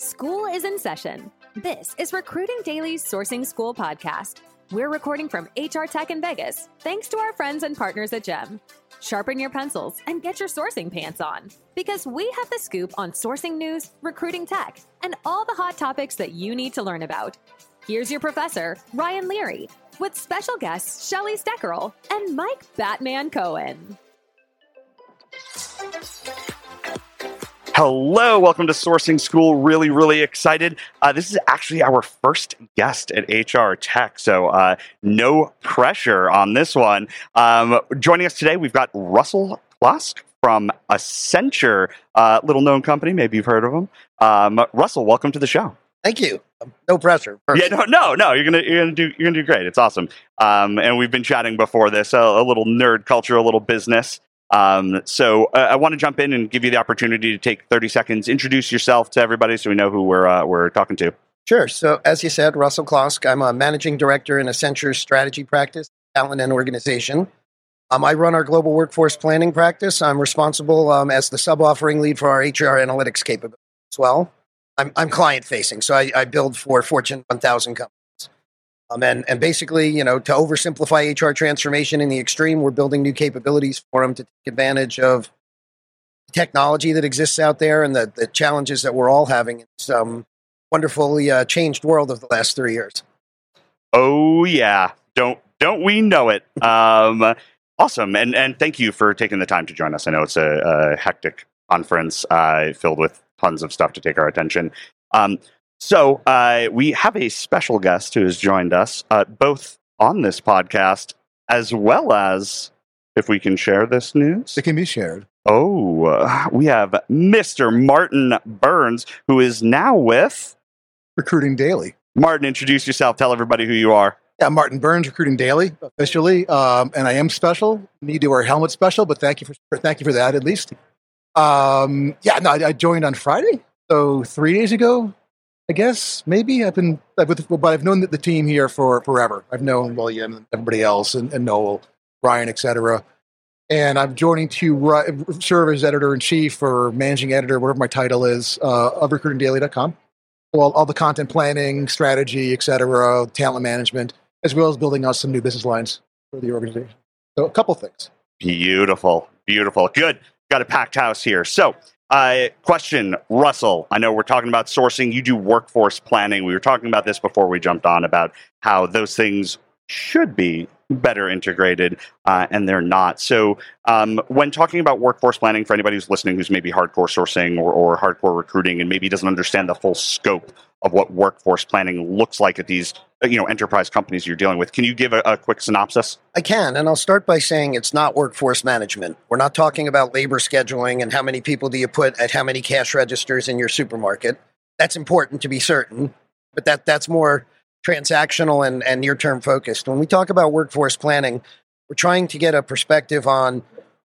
School is in session. This is Recruiting Daily's Sourcing School podcast. We're recording from HR Tech in Vegas, thanks to our friends and partners at GEM. Sharpen your pencils and get your sourcing pants on because we have the scoop on sourcing news, recruiting tech, and all the hot topics that you need to learn about. Here's your professor, Ryan Leary, with special guests Shally Steckerl and Mike Batman Cohen. Hello, welcome to Sourcing School. Really, really excited. Uh, this is actually our first guest at HR Tech, so uh, no pressure on this one. Um, joining us today, we've got Russell Klosk from Accenture, uh, little known company. Maybe you've heard of them. Um, Russell, welcome to the show. Thank you. No pressure. Yeah, no, no, no. You're gonna, you're gonna do, you're gonna do great. It's awesome. Um, and we've been chatting before this, a, a little nerd culture, a little business. Um, so uh, I want to jump in and give you the opportunity to take 30 seconds, introduce yourself to everybody so we know who we're, uh, we're talking to. Sure. So, as you said, Russell Klosk, I'm a managing director in Accenture's strategy practice, talent and organization. Um, I run our global workforce planning practice. I'm responsible um, as the sub offering lead for our HR analytics capability as well. I'm, I'm client facing, so I, I build for Fortune 1000 companies. Um, and, and basically, you know, to oversimplify HR transformation in the extreme, we're building new capabilities for them to take advantage of technology that exists out there and the, the challenges that we're all having in this um, wonderfully uh, changed world of the last three years. Oh yeah, don't don't we know it? Um, awesome, and and thank you for taking the time to join us. I know it's a, a hectic conference uh, filled with tons of stuff to take our attention. Um, so uh, we have a special guest who has joined us, uh, both on this podcast as well as, if we can share this news, it can be shared. Oh, uh, we have Mr. Martin Burns, who is now with Recruiting Daily. Martin, introduce yourself. Tell everybody who you are. Yeah, Martin Burns, Recruiting Daily, officially, um, and I am special. Need to wear a helmet special, but thank you for thank you for that at least. Um, yeah, no, I, I joined on Friday, so three days ago. I guess maybe I've been, but I've known the team here for forever. I've known William and everybody else, and, and Noel, Ryan, etc. And I'm joining to serve as editor in chief or managing editor, whatever my title is, uh, of recruitingdaily.com. All, all the content planning, strategy, etc., talent management, as well as building out some new business lines for the organization. So a couple things. Beautiful, beautiful, good. Got a packed house here. So uh, question, Russell. I know we're talking about sourcing. You do workforce planning. We were talking about this before we jumped on about how those things should be better integrated, uh, and they're not. So, um, when talking about workforce planning, for anybody who's listening who's maybe hardcore sourcing or, or hardcore recruiting and maybe doesn't understand the full scope of what workforce planning looks like at these uh, you know enterprise companies you're dealing with. Can you give a, a, quick synopsis? I can, and I'll start by saying it's not workforce management. We're not talking about labor scheduling and how many people do you put at how many cash registers in your supermarket. That's important to be certain, but that that's more transactional and, and near term focused. When we talk about workforce planning, we're trying to get a perspective on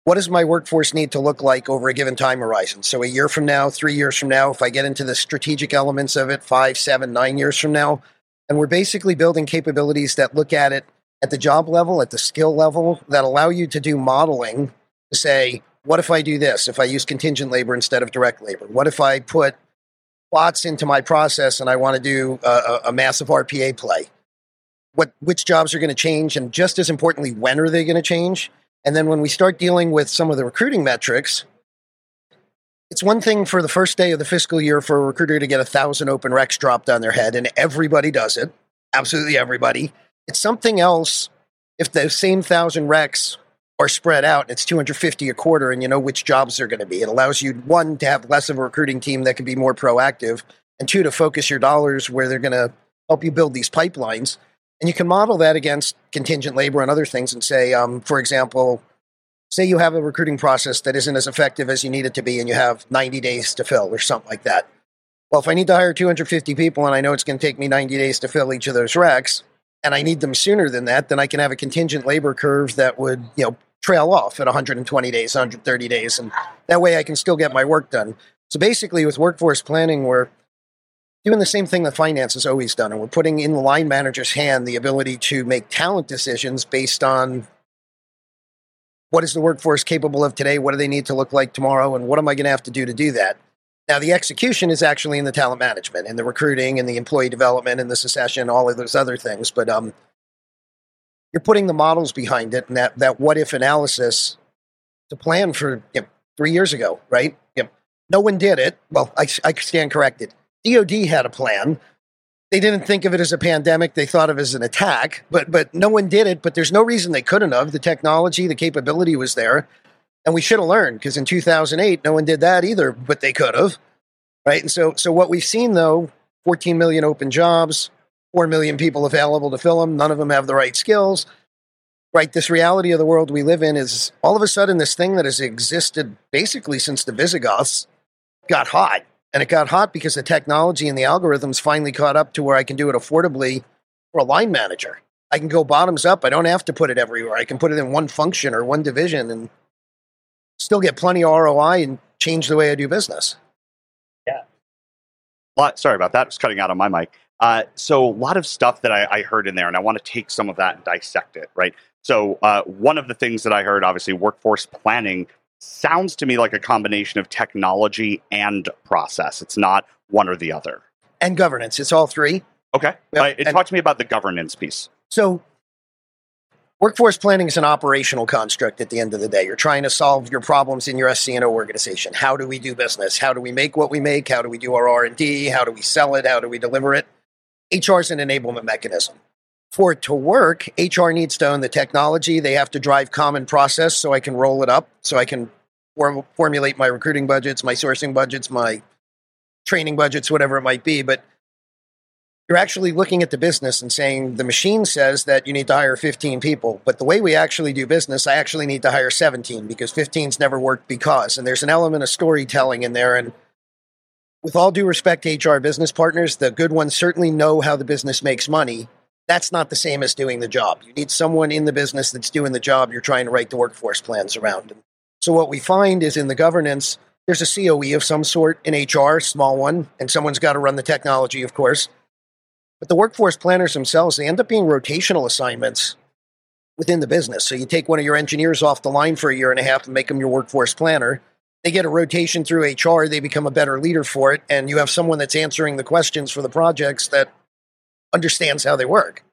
what does my workforce need to look like over a given time horizon? So, a year from now, three years from now, if I get into the strategic elements of it, five, seven, nine years from now, and we're basically building capabilities that look at it at the job level, at the skill level, that allow you to do modeling to say, what if I do this? If I use contingent labor instead of direct labor? What if I put bots into my process and I want to do a, a massive RPA play? What, which jobs are going to change? And just as importantly, when are they going to change? And then when we start dealing with some of the recruiting metrics, it's one thing for the first day of the fiscal year for a recruiter to get a thousand open recs dropped on their head, and everybody does it. Absolutely everybody. It's something else if the same thousand recs are spread out. It's 250 a quarter, and you know which jobs they're going to be. It allows you, one, to have less of a recruiting team that can be more proactive, and two, to focus your dollars where they're going to help you build these pipelines. And you can model that against contingent labor and other things and say, um, for example, say you have a recruiting process that isn't as effective as you need it to be and you have 90 days to fill or something like that. Well, if I need to hire 250 people and I know it's going to take me 90 days to fill each of those recs and I need them sooner than that, then I can have a contingent labor curve that would, you know, trail off at 120 days, 130 days. And that way I can still get my work done. So basically, with workforce planning, we're doing the same thing that finance has always done. And we're putting in the line manager's hand the ability to make talent decisions based on what is the workforce capable of today? What do they need to look like tomorrow? And what am I going to have to do to do that? Now, the execution is actually in the talent management and the recruiting and the employee development and the succession, all of those other things. But um, you're putting the models behind it and that, that what if analysis to plan for you know, three years ago, right? You know, no one did it. Well, I, I stand corrected. DOD had a plan. They didn't think of it as a pandemic. They thought of it as an attack, but, but no one did it. But there's no reason they couldn't have. The technology, the capability was there. And we should have learned because in 2008, no one did that either, but they could have. Right. And so, so what we've seen though 14 million open jobs, 4 million people available to fill them. None of them have the right skills. Right. This reality of the world we live in is all of a sudden this thing that has existed basically since the Visigoths got hot. And it got hot because the technology and the algorithms finally caught up to where I can do it affordably for a line manager. I can go bottoms up. I don't have to put it everywhere. I can put it in one function or one division and still get plenty of ROI and change the way I do business. Yeah. Lot, sorry about that. I was cutting out on my mic. Uh, so a lot of stuff that I, I, heard in there, and I want to take some of that and dissect it. Right. So uh, one of the things that I heard, obviously, workforce planning sounds to me like a combination of technology and process. It's not one or the other. And governance. It's all three. Okay. Yep. Uh, talk to me about the governance piece. So Workforce planning is an operational construct at the end of the day. You're trying to solve your problems in your SCNO organization. How do we do business? How do we make what we make? How do we do our R&D? How do we sell it? How do we deliver it? HR is an enablement mechanism. For it to work, HR needs to own the technology. They have to drive common process so I can roll it up, so I can form- formulate my recruiting budgets, my sourcing budgets, my training budgets, whatever it might be. But you're actually looking at the business and saying the machine says that you need to hire 15 people but the way we actually do business i actually need to hire 17 because 15's never worked because and there's an element of storytelling in there and with all due respect to hr business partners the good ones certainly know how the business makes money. That's not the same as doing the job. You need someone in the business that's doing the job. You're trying to write the workforce plans around so what we find is in the governance there's a coe of some sort in hr small one and someone's got to run the technology of course. But the workforce planners themselves, they end up being rotational assignments within the business. So you take one of your engineers off the line for a year and a half and make them your workforce planner. They get a rotation through HR, they become a better leader for it, and you have someone that's answering the questions for the projects that understands how they work.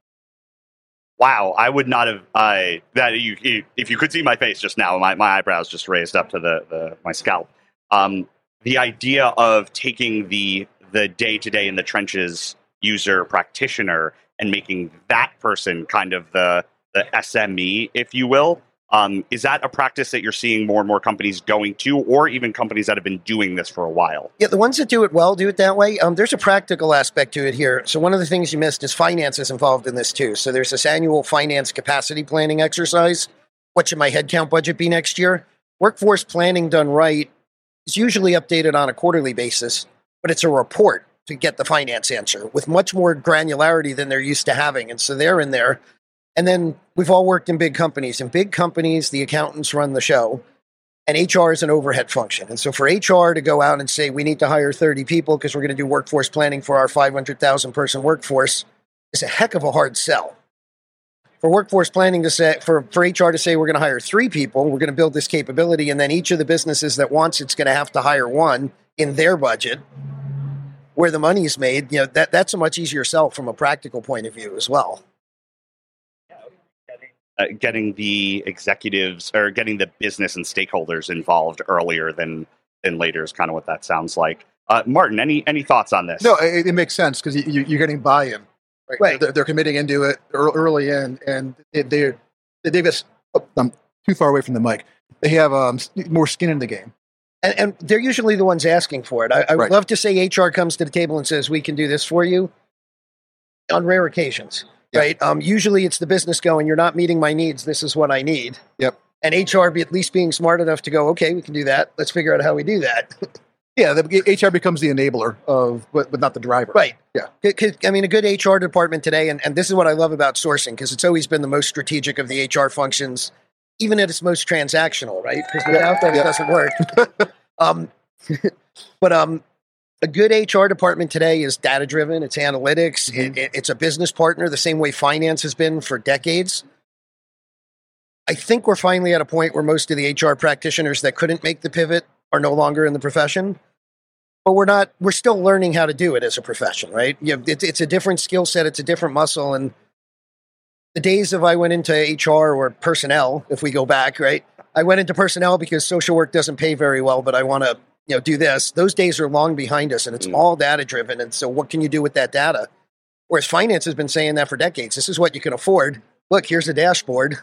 Wow, I would not have. Uh, that you, if you could see my face just now, my, my eyebrows just raised up to the, the my scalp. Um, the idea of taking the the day to day in the trenches user practitioner and making that person kind of the the SME, if you will. Um, is that a practice that you're seeing more and more companies going to, or even companies that have been doing this for a while? Yeah, the ones that do it well do it that way. Um, there's a practical aspect to it here. So, one of the things you missed is finance is involved in this too. So, there's this annual finance capacity planning exercise. What should my headcount budget be next year? Workforce planning done right is usually updated on a quarterly basis, but it's a report to get the finance answer with much more granularity than they're used to having. And so they're in there. And then we've all worked in big companies. In big companies, the accountants run the show, and HR is an overhead function. And so for HR to go out and say, we need to hire 30 people because we're going to do workforce planning for our 500,000 person workforce is a heck of a hard sell. For workforce planning to say, for, for HR to say, we're going to hire three people, we're going to build this capability, and then each of the businesses that wants it's going to have to hire one in their budget where the money is made, you know, that, that's a much easier sell from a practical point of view as well. Uh, getting the executives or getting the business and stakeholders involved earlier than than later is kind of what that sounds like. Uh, Martin, any any thoughts on this? No, it, it makes sense because you, are getting buy-in. Right, right. They're, they're, committing into it early in, and they're they've just. Oh, I'm too far away from the mic. They have um, more skin in the game and, and they're usually the ones asking for it. I, I would right. love to say HR comes to the table and says, "We can do this for you." On rare occasions, yep. right? Um, usually, it's the business going, "You're not meeting my needs. This is what I need." Yep. And HR be at least being smart enough to go, "Okay, we can do that. Let's figure out how we do that." yeah, the HR becomes the enabler of, but, but not the driver. Right. Yeah. I mean, a good HR department today, and, and this is what I love about sourcing because it's always been the most strategic of the HR functions even at its most transactional, right? Because without that, it doesn't work. um, but um, a good HR department today is data driven. It's analytics. Mm-hmm. It, it's a business partner, the same way finance has been for decades. I think we're finally at a point where most of the HR practitioners that couldn't make the pivot are no longer in the profession. but we're not. We're still learning how to do it as a profession, right? You know, it's, it's a different skill set. It's a different muscle, and the days of I went into HR or personnel, if we go back, right? I went into personnel because social work doesn't pay very well, but I want to, you know, do this. Those days are long behind us, and it's Mm. all data driven. And so, what can you do with that data? Whereas finance has been saying that for decades. This is what you can afford. Look, here's a dashboard.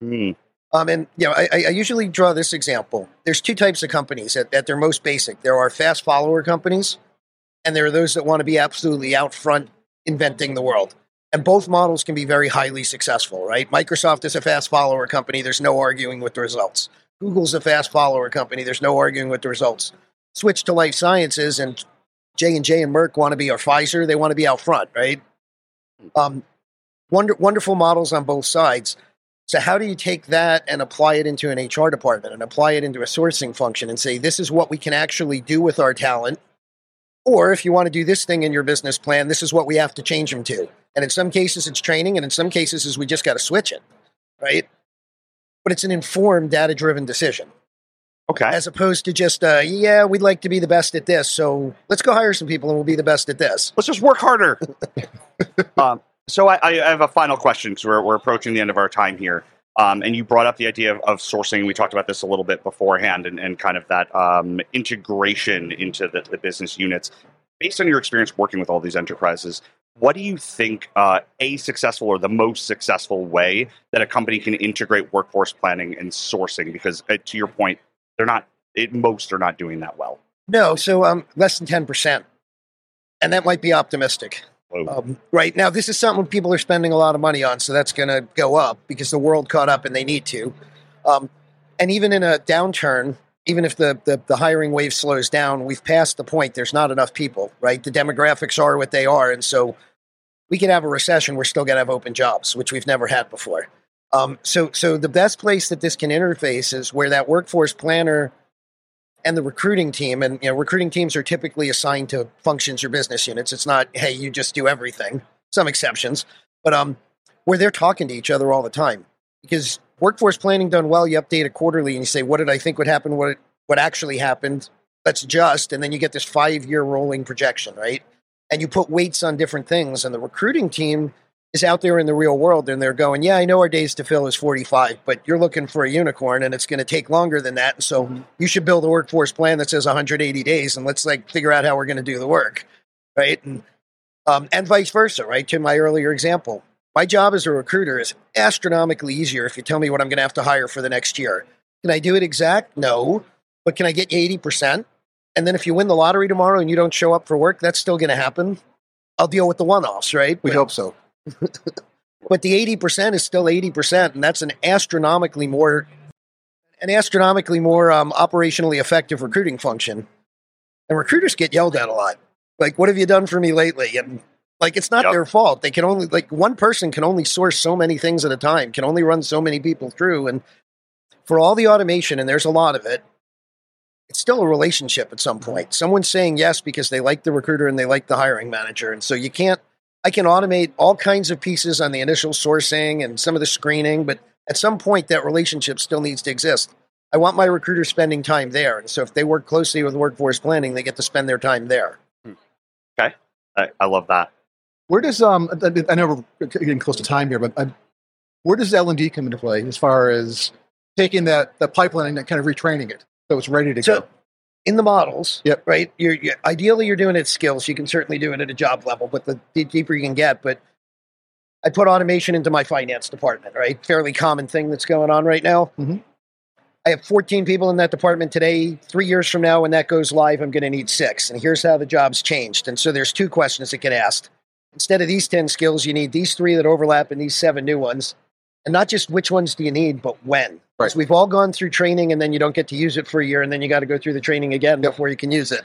Hmm. Um, and you know, I, I I usually draw this example. There's two types of companies at, at their most basic. There are fast follower companies, and there are those that want to be absolutely out front inventing the world. And both models can be very highly successful, right? Microsoft is a fast follower company. There's no arguing with the results. Google's a fast follower company. There's no arguing with the results. Switch to life sciences, and J and J and Merck want to be, or Pfizer, they want to be out front, right? Um, wonder, wonderful models on both sides. So, how do you take that and apply it into an HR department and apply it into a sourcing function and say, this is what we can actually do with our talent? Or if you want to do this thing in your business plan, this is what we have to change them to. And in some cases, it's training, and in some cases, is we just got to switch it, right? But it's an informed, data driven decision Okay. as opposed to just, uh, yeah, we'd like to be the best at this. So let's go hire some people and we'll be the best at this. Let's just work harder. um, so I, I have a final question because we're, we're approaching the end of our time here. Um, and you brought up the idea of, of sourcing. We talked about this a little bit beforehand and, and kind of that um, integration into the, the business units. Based on your experience working with all these enterprises, what do you think uh, a successful or the most successful way that a company can integrate workforce planning and sourcing? Because uh, to your point, they're not, it, most are not doing that well. No, so um, less than 10%. And that might be optimistic. Um, right now, this is something people are spending a lot of money on, so that's going to go up because the world caught up and they need to. Um, and even in a downturn, even if the, the, the hiring wave slows down, we've passed the point. There's not enough people, right? The demographics are what they are. And so we could have a recession. We're still going to have open jobs, which we've never had before. Um, so, so the best place that this can interface is where that workforce planner and the recruiting team, and you know, recruiting teams are typically assigned to functions or business units. It's not, hey, you just do everything. Some exceptions, but um, where they're talking to each other all the time. Because workforce planning done well, you update it quarterly and you say, what did I think would happen? What what actually happened? Let's adjust, and then you get this five year rolling projection, right? And you put weights on different things, and the recruiting team is out there in the real world and they're going, yeah, I know our days to fill is 45, but you're looking for a unicorn and it's going to take longer than that. And so you should build a workforce plan that says 180 days and let's like figure out how we're going to do the work. Right. And, um, and vice versa. Right. To my earlier example, my job as a recruiter is astronomically easier if you tell me what I'm going to have to hire for the next year. Can I do it exact? No. But can I get you 80%? And then if you win the lottery tomorrow and you don't show up for work, that's still going to happen. I'll deal with the one offs, right? We But- hope so. but the 80% is still 80% and that's an astronomically more an astronomically more um, operationally effective recruiting function and recruiters get yelled at a lot like what have you done for me lately and like it's not Yep. their fault they can only like one person can only source so many things at a time can only run so many people through and for all the automation and there's a lot of it it's still a relationship at some point someone's saying yes because they like the recruiter and they like the hiring manager and so you can't I can automate all kinds of pieces on the initial sourcing and some of the screening, but at some point that relationship still needs to exist. I want my recruiter spending time there. And so if they work closely with workforce planning, they get to spend their time there. Hmm. I, I love that. Where does um? I I know we're getting close to time here, but uh, where does L and D come into play as far as taking that the pipeline and kind of retraining it so it's ready to So go? in the models, Yep. right? You're, you ideally you're doing it skills. You can certainly do it at a job level, but the, the deeper you can get. But I put automation into my finance department, right? Fairly common thing that's going on right now. Mhm. I have 14 people in that department today. Three years from now, when that goes live, I'm going to need six. And here's how the job's changed. And so there's two questions that get asked. Instead of these 10 skills, you need these three that overlap and these seven new ones. And not just which ones do you need, but when. Right. We've all gone through training and then you don't get to use it for a year and then you got to go through the training again Yep. before you can use it.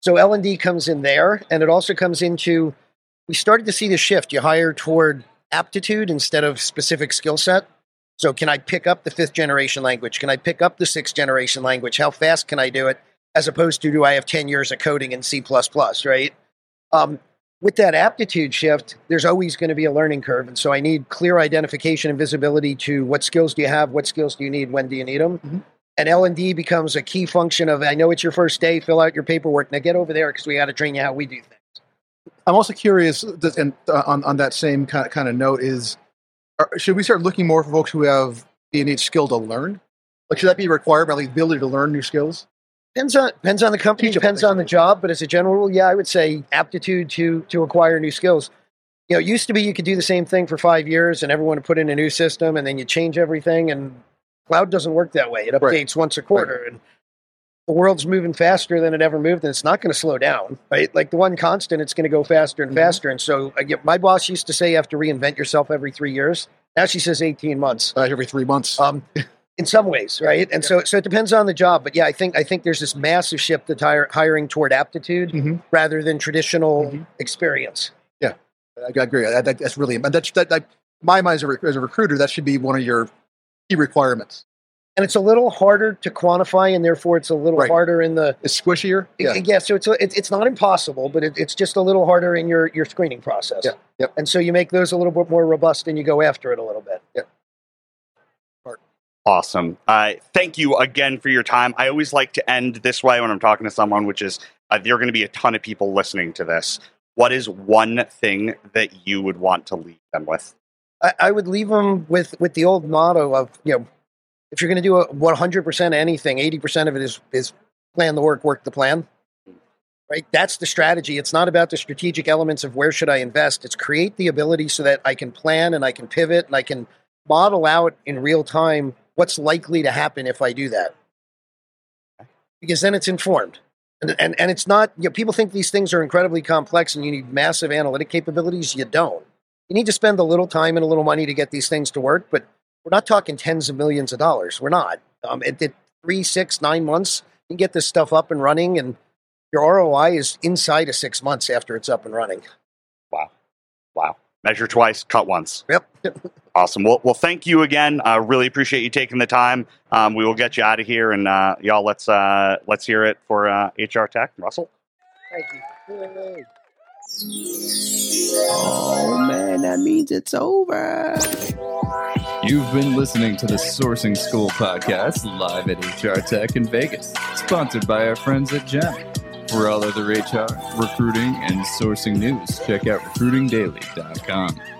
So L&D comes in there and it also comes into we started to see the shift. You hire toward aptitude instead of specific skill set. So can I pick up the fifth generation language? Can I pick up the sixth generation language? How fast can I do it? As opposed to do I have 10 years of coding in C, right? Um, with that aptitude shift, there's always going to be a learning curve. And so I need clear identification and visibility to what skills do you have, what skills do you need, when do you need them. Mhm. and L&D becomes a key function of, I know it's your first day, fill out your paperwork. Now get over there because we got to train you how we do things. I'm also curious, and uh, on, on that same kind of, kind of note, is should we start looking more for folks who have the innate skill to learn? Like, should that be required by like, the ability to learn new skills? Depends on depends on the company, Teachable, depends on the job, but as a general rule, yeah, I would say aptitude to to acquire new skills. You know, it used to be you could do the same thing for five years and everyone would put in a new system and then you change everything and cloud doesn't work that way. It updates Right. once a quarter and the world's moving faster than it ever moved and it's not going to slow down, right? Like the one constant, it's going to go faster and Mhm. faster. And so I get, my boss used to say you have to reinvent yourself every three years. Now she says 18 months Uh, every three months. um, in some ways, right? And so, so it depends on the job. But yeah, I think I think there's this massive shift to hire, hiring toward aptitude Mhm. rather than traditional Mhm. experience. I, I agree. That, that, that's really, that's, that, that, my mind as a, as a recruiter, that should be one of your key requirements. And it's a little harder to quantify, and therefore it's a little Right. harder in the It's squishier. yeah. Yeah. so it's a, it's it's not impossible, but it, it's just a little harder in your your screening process. Yeah, yep. And so you make those a little bit more robust, and you go after it a little bit. Awesome. Uh, thank you again for your time. I always like to end this way when I'm talking to someone, which is uh, there are going to be a ton of people listening to this. What is one thing that you would want to leave them with? I, I would leave them with with the old motto of you know, if you're going to do a 100% of anything, 80% of it is is plan the work, work the plan. Right, that's the strategy. It's not about the strategic elements of where should I invest. It's create the ability so that I can plan and I can pivot and I can model out in real time what's likely to happen if I do that. Because then it's informed. And, and, and it's not, you know, people think these things are incredibly complex and you need massive analytic capabilities. You don't. You need to spend a little time and a little money to get these things to work, but we're not talking tens of millions of dollars. We're not. Um, it, it, three, six, nine months, you can get this stuff up and running, and your ROI is inside of six months after it's up and running. Wow. Measure twice, cut once. Yep. Awesome. Well, well, thank you again. I really appreciate you taking the time. Um, we will get you out of here, and uh, y'all, let's uh, let's hear it for uh, HR Tech. Russell. Thank you. Oh man, that means it's over. You've been listening to the Sourcing School podcast live at HR Tech in Vegas, sponsored by our friends at Gem. For all other HR, recruiting, and sourcing news, check out recruitingdaily.com.